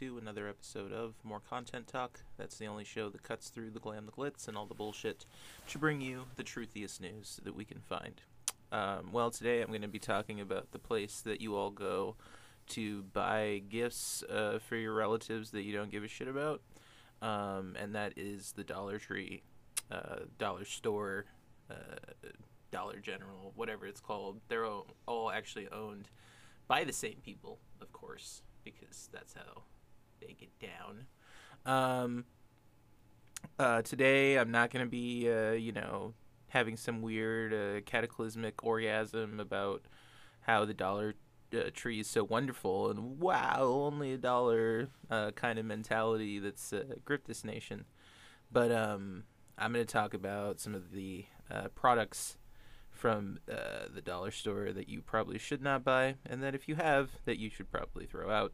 to another episode of More Content Talk. That's the only show that cuts through the glam, the glitz, and all the bullshit to bring you the truthiest news that we can find. Um, well, today I'm going to be talking about the place that you all go to buy gifts uh, for your relatives that you don't give a shit about, um, and that is the Dollar Tree, uh, Dollar Store, uh, Dollar General, whatever it's called. They're all, all actually owned by the same people, of course, because that's how they get down. Um, uh, today, I'm not going to be, uh, you know, having some weird uh, cataclysmic orgasm about how the Dollar uh, Tree is so wonderful and wow, only a dollar uh, kind of mentality that's uh, gripped this nation. But um, I'm going to talk about some of the products from the dollar store that you probably should not buy, and that if you have, that you should probably throw out,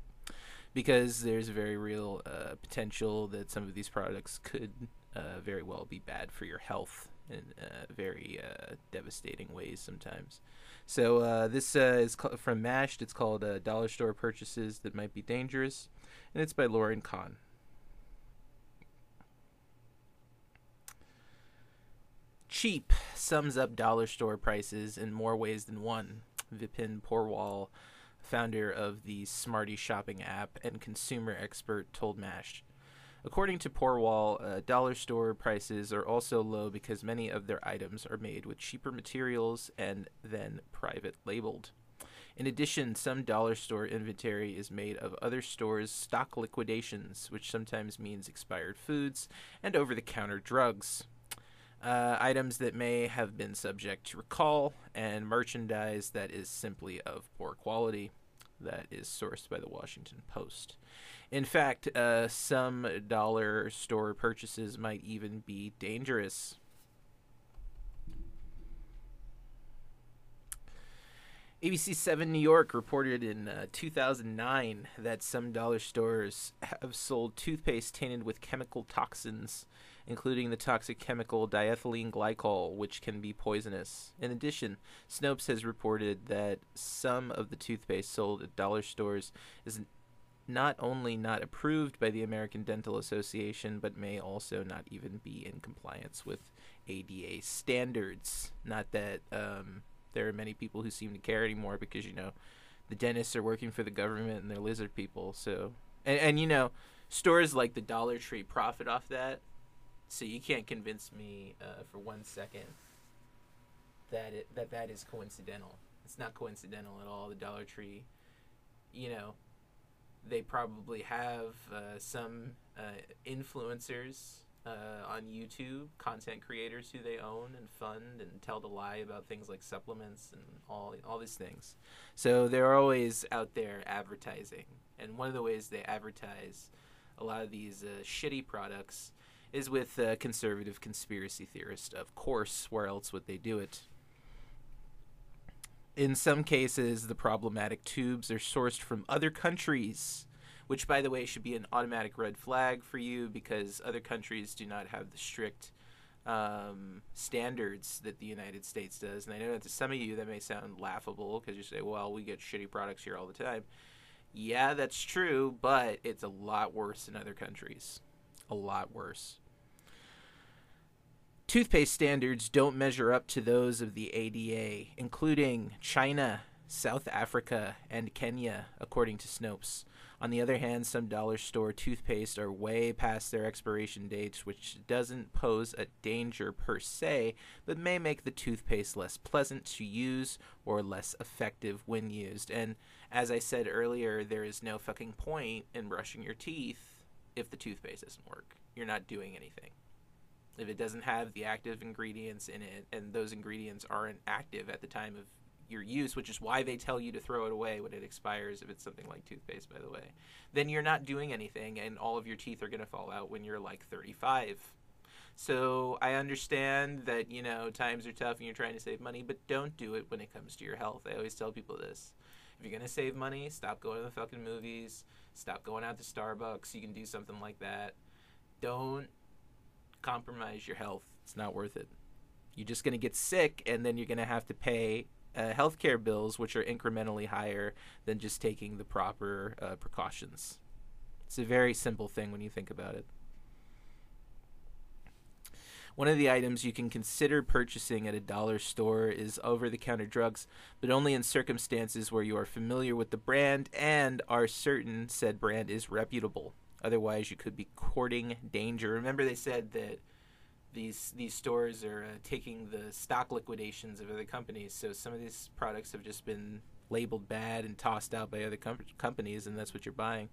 because there's a very real uh, potential that some of these products could uh, very well be bad for your health in uh, very uh, devastating ways sometimes. So uh, this is ca- from Mashed. It's called "Dollar Store Purchases That Might Be Dangerous," and it's by Lauren Kahn. Cheap sums up dollar store prices in more ways than one. Vipin Porwal, founder of the Smarty shopping app and consumer expert, told MASH. According to Porwal, uh, dollar store prices are also low because many of their items are made with cheaper materials and then private labeled. In addition, some dollar store inventory is made of other stores' stock liquidations, which sometimes means expired foods and over the counter drugs uh, items that may have been subject to recall, and merchandise that is simply of poor quality. That is sourced by the Washington Post. In fact, uh, some dollar store purchases might even be dangerous. ABC 7 New York reported in uh, 2009 that some dollar stores have sold toothpaste tainted with chemical toxins including the toxic chemical diethylene glycol, which can be poisonous. In addition, Snopes has reported that some of the toothpaste sold at dollar stores is not only not approved by the American Dental Association, but may also not even be in compliance with ADA standards. Not that um, there are many people who seem to care anymore because, you know, the dentists are working for the government and they're lizard people. So, and, and you know, stores like the Dollar Tree profit off that. So you can't convince me uh, for one second that it, that that is coincidental. It's not coincidental at all. The Dollar Tree, you know, they probably have uh, some uh, influencers uh, on YouTube, content creators who they own and fund and tell the lie about things like supplements and all all these things. So they're always out there advertising, and one of the ways they advertise a lot of these uh, shitty products is with conservative conspiracy theorist, of course. Where else would they do it? In some cases, the problematic tubes are sourced from other countries, which, by the way, should be an automatic red flag for you because other countries do not have the strict um, standards that the United States does. And I know that to some of you that may sound laughable because you say, well, we get shitty products here all the time. Yeah, that's true, but it's a lot worse in other countries. A lot worse toothpaste standards don't measure up to those of the ADA, including China, South Africa, and Kenya, according to Snopes. On the other hand, some dollar store toothpaste are way past their expiration dates, which doesn't pose a danger per se, but may make the toothpaste less pleasant to use or less effective when used. And as I said earlier, there is no fucking point in brushing your teeth if the toothpaste doesn't work. You're not doing anything if it doesn't have the active ingredients in it and those ingredients aren't active at the time of your use, which is why they tell you to throw it away when it expires if it's something like toothpaste, by the way, then you're not doing anything and all of your teeth are going to fall out when you're like 35. So I understand that, you know, times are tough and you're trying to save money, but don't do it when it comes to your health. I always tell people this. If you're going to save money, stop going to the fucking movies, stop going out to Starbucks. You can do something like that. Don't compromise your health. It's not worth it. You're just going to get sick, and then you're going to have to pay uh, healthcare bills, which are incrementally higher than just taking the proper uh, precautions. It's a very simple thing when you think about it. One of the items you can consider purchasing at a dollar store is over the counter drugs, but only in circumstances where you are familiar with the brand and are certain said brand is reputable. Otherwise, you could be courting danger. Remember, they said that these these stores are uh, taking the stock liquidations of other companies, so some of these products have just been labeled bad and tossed out by other com- companies, and that's what you're buying.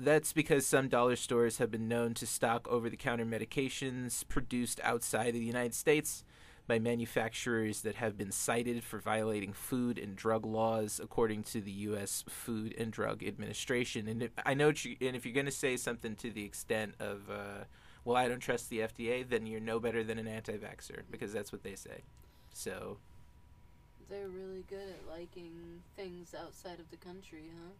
That's because some dollar stores have been known to stock over the counter medications produced outside of the United States by manufacturers that have been cited for violating food and drug laws according to the U.S. Food and Drug Administration. And if, I know, you, and if you're going to say something to the extent of, uh, well, I don't trust the FDA, then you're no better than an anti vaxxer because that's what they say. So. They're really good at liking things outside of the country, huh?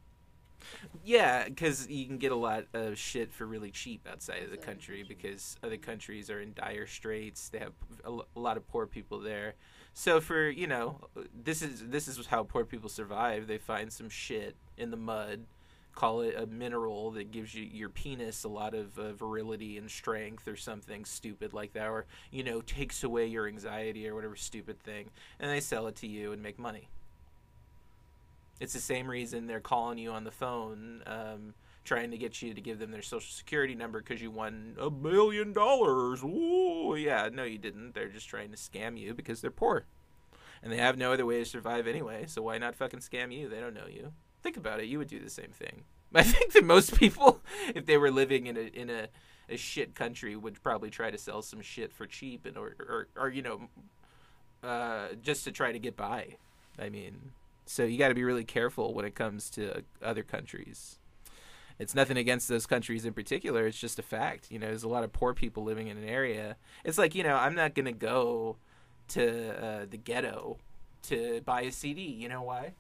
Yeah, because you can get a lot of shit for really cheap outside of the country because other countries are in dire straits. They have a lot of poor people there. So for you know, this is this is how poor people survive. They find some shit in the mud, call it a mineral that gives you your penis a lot of uh, virility and strength, or something stupid like that, or you know takes away your anxiety or whatever stupid thing, and they sell it to you and make money. It's the same reason they're calling you on the phone, um, trying to get you to give them their social security number because you won a million dollars. Ooh, yeah, no, you didn't. They're just trying to scam you because they're poor, and they have no other way to survive anyway. So why not fucking scam you? They don't know you. Think about it. You would do the same thing. I think that most people, if they were living in a in a, a shit country, would probably try to sell some shit for cheap and or or, or you know, uh, just to try to get by. I mean, so you got to be really careful when it comes to other countries. It's nothing against those countries in particular. It's just a fact. You know, there's a lot of poor people living in an area. It's like you know, I'm not gonna go to uh, the ghetto to buy a CD. You know why?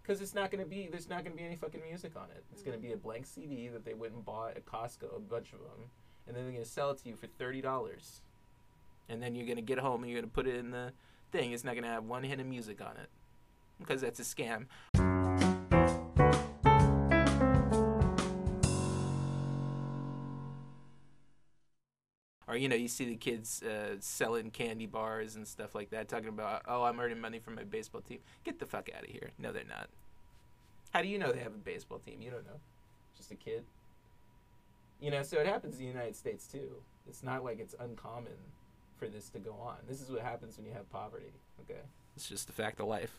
Because it's not gonna be there's not gonna be any fucking music on it. It's gonna be a blank CD that they went and bought at Costco, a bunch of them, and then they're gonna sell it to you for thirty dollars. And then you're gonna get home and you're gonna put it in the thing. It's not gonna have one hint of music on it because that's a scam. Or you know, you see the kids uh, selling candy bars and stuff like that, talking about, "Oh, I'm earning money from my baseball team." Get the fuck out of here! No, they're not. How do you know they have a baseball team? You don't know. Just a kid. You know, so it happens in the United States too. It's not like it's uncommon for this to go on. This is what happens when you have poverty. Okay, it's just a fact of life.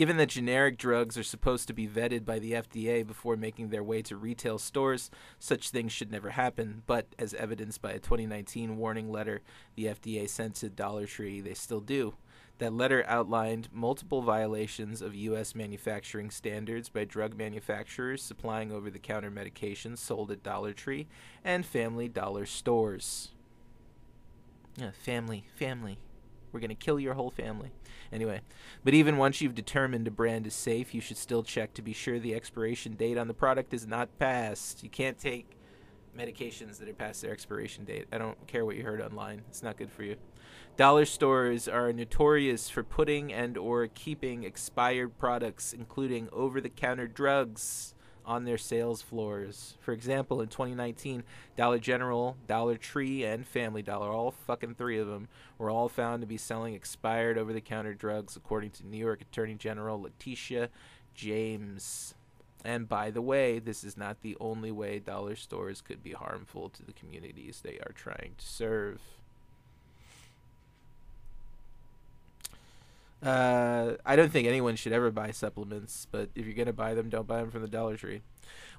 Given that generic drugs are supposed to be vetted by the FDA before making their way to retail stores, such things should never happen. But as evidenced by a 2019 warning letter the FDA sent to Dollar Tree, they still do. That letter outlined multiple violations of U.S. manufacturing standards by drug manufacturers supplying over the counter medications sold at Dollar Tree and Family Dollar stores. Yeah, family, family. We're going to kill your whole family. Anyway, but even once you've determined a brand is safe, you should still check to be sure the expiration date on the product is not passed. You can't take medications that are past their expiration date. I don't care what you heard online. It's not good for you. Dollar stores are notorious for putting and or keeping expired products including over-the-counter drugs on their sales floors. For example, in 2019, Dollar General, Dollar Tree, and Family Dollar, all fucking three of them, were all found to be selling expired over the counter drugs, according to New York Attorney General Letitia James. And by the way, this is not the only way dollar stores could be harmful to the communities they are trying to serve. Uh, I don't think anyone should ever buy supplements, but if you're going to buy them, don't buy them from the Dollar Tree.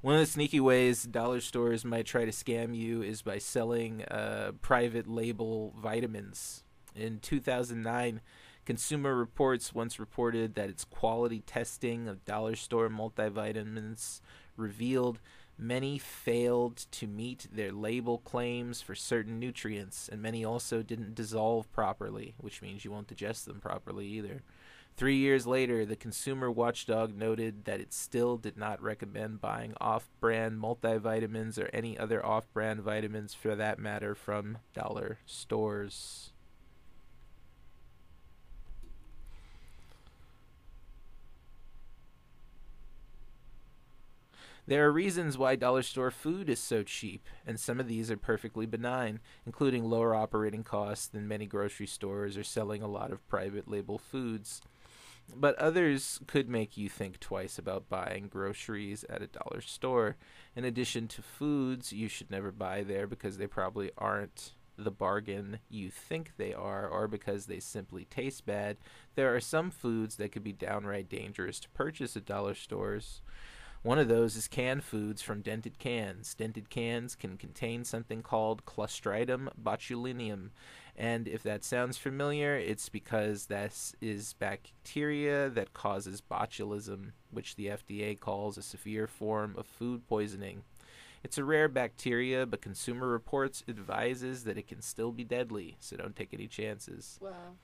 One of the sneaky ways dollar stores might try to scam you is by selling uh, private label vitamins. In 2009, Consumer Reports once reported that its quality testing of dollar store multivitamins revealed Many failed to meet their label claims for certain nutrients, and many also didn't dissolve properly, which means you won't digest them properly either. Three years later, the consumer watchdog noted that it still did not recommend buying off brand multivitamins or any other off brand vitamins for that matter from dollar stores. There are reasons why dollar store food is so cheap, and some of these are perfectly benign, including lower operating costs than many grocery stores or selling a lot of private label foods. But others could make you think twice about buying groceries at a dollar store. In addition to foods, you should never buy there because they probably aren't the bargain you think they are, or because they simply taste bad. There are some foods that could be downright dangerous to purchase at dollar stores. One of those is canned foods from dented cans. Dented cans can contain something called Clostridium botulinum, and if that sounds familiar, it's because this is bacteria that causes botulism, which the FDA calls a severe form of food poisoning. It's a rare bacteria, but Consumer Reports advises that it can still be deadly, so don't take any chances. Wow.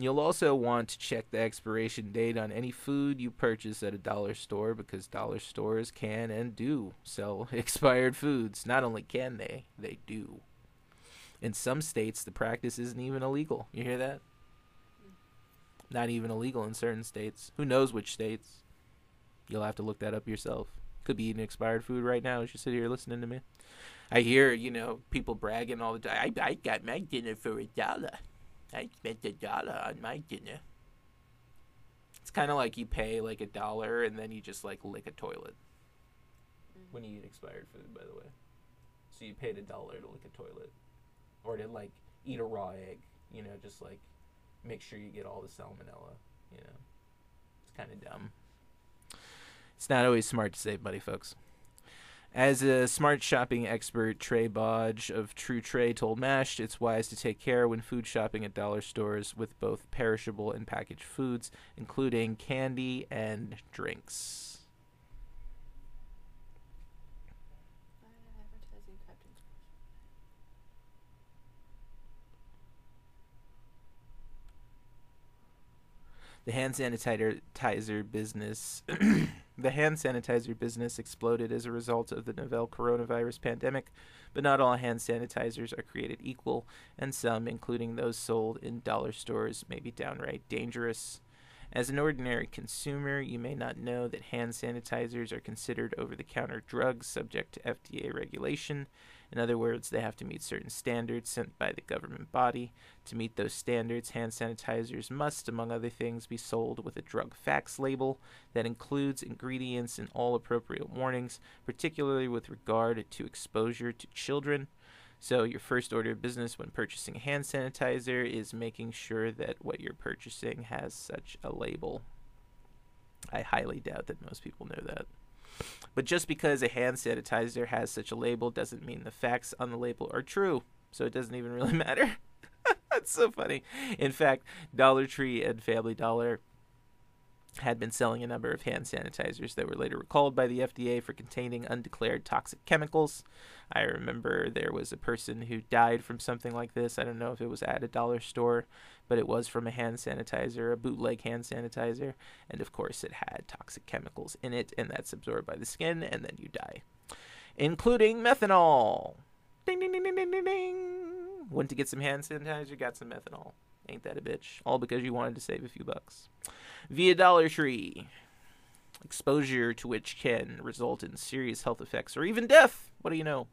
You'll also want to check the expiration date on any food you purchase at a dollar store because dollar stores can and do sell expired foods. Not only can they, they do. In some states, the practice isn't even illegal. You hear that? Not even illegal in certain states. Who knows which states? You'll have to look that up yourself. Could be eating expired food right now as you sit here listening to me. I hear, you know, people bragging all the time. I, I got my dinner for a dollar. I spent a dollar on my dinner. It's kind of like you pay like a dollar and then you just like lick a toilet mm. when you eat expired food, by the way. So you paid a dollar to lick a toilet or to like eat a raw egg, you know, just like make sure you get all the salmonella, you know. It's kind of dumb. It's not always smart to save money, folks. As a smart shopping expert, Trae Bodge of TrueTrae told MASH, it's wise to take care when food shopping at dollar stores with both perishable and packaged foods, including candy and drinks. The hand sanitizer business the hand sanitizer business exploded as a result of the novel coronavirus pandemic, but not all hand sanitizers are created equal, and some, including those sold in dollar stores, may be downright dangerous. As an ordinary consumer, you may not know that hand sanitizers are considered over the counter drugs subject to FDA regulation. In other words, they have to meet certain standards sent by the government body. To meet those standards, hand sanitizers must, among other things, be sold with a drug facts label that includes ingredients and all appropriate warnings, particularly with regard to exposure to children. So, your first order of business when purchasing hand sanitizer is making sure that what you're purchasing has such a label. I highly doubt that most people know that. But just because a hand sanitizer has such a label doesn't mean the facts on the label are true. So it doesn't even really matter. That's so funny. In fact, Dollar Tree and Family Dollar had been selling a number of hand sanitizers that were later recalled by the FDA for containing undeclared toxic chemicals. I remember there was a person who died from something like this. I don't know if it was at a dollar store, but it was from a hand sanitizer, a bootleg hand sanitizer. And of course, it had toxic chemicals in it, and that's absorbed by the skin, and then you die, including methanol. Ding, ding, ding, ding, ding, ding, ding. Went to get some hand sanitizer, got some methanol. Ain't that a bitch? All because you wanted to save a few bucks. Via Dollar Tree. Exposure to which can result in serious health effects or even death. What do you know?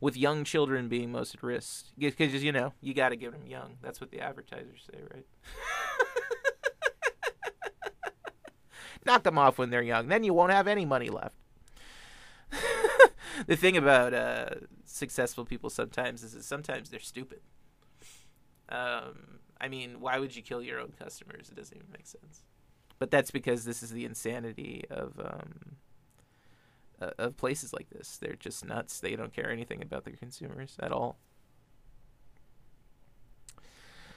With young children being most at risk. Because, you know, you got to give them young. That's what the advertisers say, right? Knock them off when they're young. Then you won't have any money left. the thing about uh, successful people sometimes is that sometimes they're stupid. Um, I mean, why would you kill your own customers? It doesn't even make sense. But that's because this is the insanity of um, uh, of places like this. They're just nuts. They don't care anything about their consumers at all.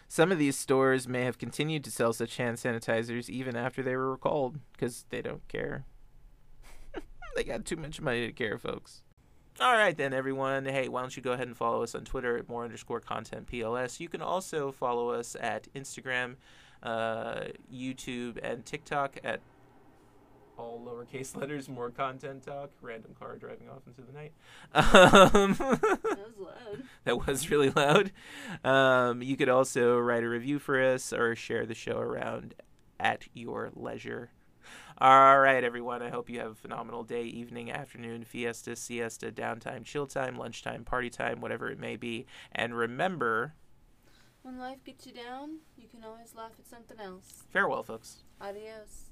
Some of these stores may have continued to sell such hand sanitizers even after they were recalled because they don't care. they got too much money to care, folks. All right, then, everyone. Hey, why don't you go ahead and follow us on Twitter at more underscore content PLS. You can also follow us at Instagram, uh, YouTube, and TikTok at all lowercase letters, more content talk, random car driving off into the night. Um, That was loud. that was really loud. Um, you could also write a review for us or share the show around at your leisure. All right, everyone. I hope you have a phenomenal day, evening, afternoon, fiesta, siesta, downtime, chill time, lunchtime, party time, whatever it may be. And remember, When life gets you down, you can always laugh at something else. farewell, folks. Adios.